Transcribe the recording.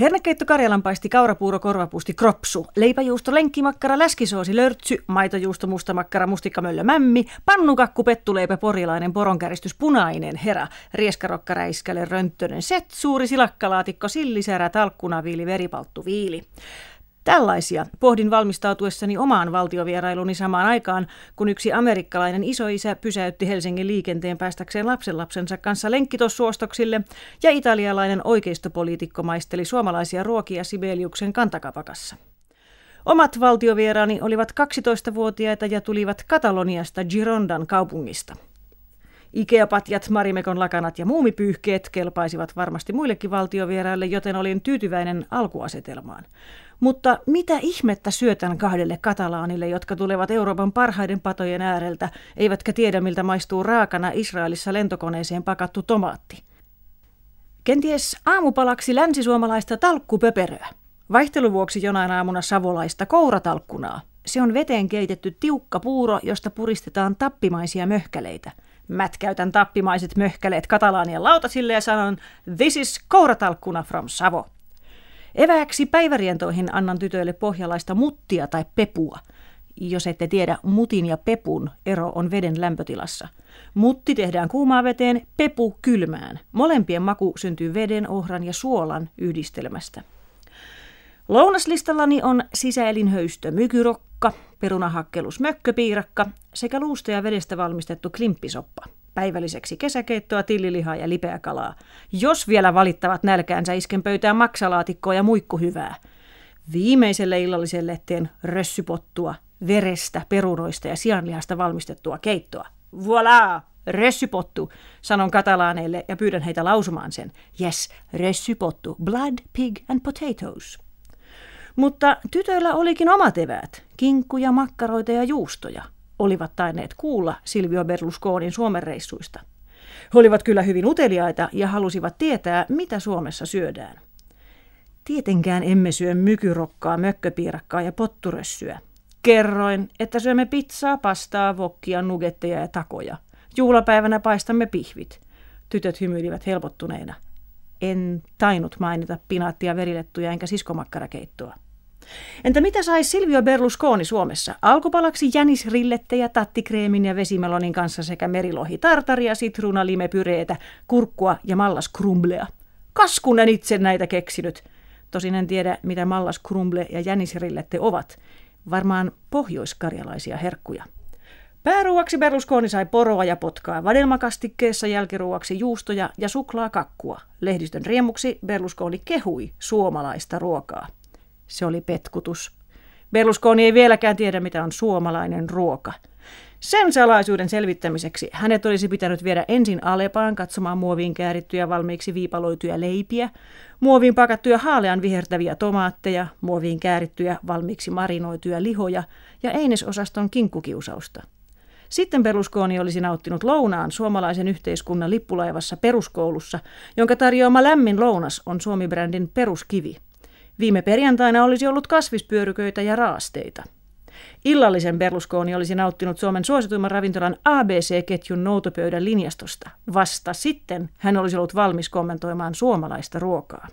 Hernekeitto karjalanpaisti, kaurapuuro, korvapuusti, kropsu, leipäjuusto, lenkkimakkara, läskisoosi, lörtsy, maitojuusto, mustamakkara, mustikkamöllö, mämmi, pannukakku, pettuleipä, porilainen, poronkäristys, punainen, hera, rieskarokka, räiskäle, rönttönen, set, suuri silakkalaatikko, sillisärä, talkkunaviili, veripalttu, viili. Tällaisia pohdin valmistautuessani omaan valtiovierailuni samaan aikaan, kun yksi amerikkalainen isoisä pysäytti Helsingin liikenteen päästäkseen lapsenlapsensa kanssa lenkkitossuostoksille ja italialainen oikeistopoliitikko maisteli suomalaisia ruokia Sibeliuksen kantakapakassa. Omat valtiovieraani olivat 12-vuotiaita ja tulivat Kataloniasta Girondan kaupungista. Ikeapatjat, Marimekon lakanat ja muumipyyhkeet kelpaisivat varmasti muillekin valtiovieraille, joten olin tyytyväinen alkuasetelmaan. Mutta mitä ihmettä syötän kahdelle katalaanille, jotka tulevat Euroopan parhaiden patojen ääreltä, eivätkä tiedä miltä maistuu raakana Israelissa lentokoneeseen pakattu tomaatti? Kenties aamupalaksi länsisuomalaista talkkupöperöä. Vaihteluvuoksi jonain aamuna savolaista kouratalkkunaa. Se on veteen keitetty tiukka puuro, josta puristetaan tappimaisia möhkäleitä. Mätkäytän tappimaiset möhkäleet katalaanien lautasille ja sanon, this is kouratalkkuna from Savo. Evääksi päivärientoihin annan tytöille pohjalaista muttia tai pepua. Jos ette tiedä, mutin ja pepun ero on veden lämpötilassa. Mutti tehdään kuumaan veteen, pepu kylmään. Molempien maku syntyy veden, ohran ja suolan yhdistelmästä. Lounaslistallani on sisäelinhöystö mykyrokka, perunahakkelus mökköpiirakka sekä luusta ja vedestä valmistettu klimppisoppa päivälliseksi kesäkeittoa, tillilihaa ja lipeäkalaa. Jos vielä valittavat nälkäänsä, isken pöytään maksalaatikkoa ja muikkuhyvää. Viimeiselle illalliselle teen rössypottua, verestä, perunoista ja sianlihasta valmistettua keittoa. Voilà! Ressypottu, sanon katalaaneille ja pyydän heitä lausumaan sen. Yes, ressypottu, blood, pig and potatoes. Mutta tytöillä olikin omat eväät, kinkkuja, makkaroita ja juustoja – olivat tainneet kuulla Silvio Berlusconin Suomen reissuista. He olivat kyllä hyvin uteliaita ja halusivat tietää, mitä Suomessa syödään. Tietenkään emme syö mykyrokkaa, mökköpiirakkaa ja potturössyä. Kerroin, että syömme pizzaa, pastaa, vokkia, nugetteja ja takoja. Juhlapäivänä paistamme pihvit. Tytöt hymyilivät helpottuneina. En tainnut mainita pinaattia, verilettuja enkä siskomakkarakeittoa. Entä mitä sai Silvio Berlusconi Suomessa? Alkupalaksi jänisrillettejä, tattikreemin ja vesimelonin kanssa sekä merilohi tartaria, sitruuna, limepyreetä, kurkkua ja mallaskrumblea. Kaskunen itse näitä keksinyt. Tosin en tiedä, mitä mallaskrumble ja jänisrillette ovat. Varmaan pohjoiskarjalaisia herkkuja. Pääruuaksi Berlusconi sai poroa ja potkaa, vadelmakastikkeessa jälkiruuaksi juustoja ja suklaakakkua. Lehdistön riemuksi Berlusconi kehui suomalaista ruokaa. Se oli petkutus. Berlusconi ei vieläkään tiedä, mitä on suomalainen ruoka. Sen salaisuuden selvittämiseksi hänet olisi pitänyt viedä ensin Alepaan katsomaan muoviin käärittyjä valmiiksi viipaloituja leipiä, muoviin pakattuja haalean vihertäviä tomaatteja, muoviin käärittyjä valmiiksi marinoituja lihoja ja einesosaston kinkkukiusausta. Sitten Berlusconi olisi nauttinut lounaan suomalaisen yhteiskunnan lippulaivassa peruskoulussa, jonka tarjoama lämmin lounas on Suomi-brändin peruskivi – Viime perjantaina olisi ollut kasvispyöryköitä ja raasteita. Illallisen Berlusconi olisi nauttinut Suomen suosituimman ravintolan ABC-ketjun noutopöydän linjastosta. Vasta sitten hän olisi ollut valmis kommentoimaan suomalaista ruokaa.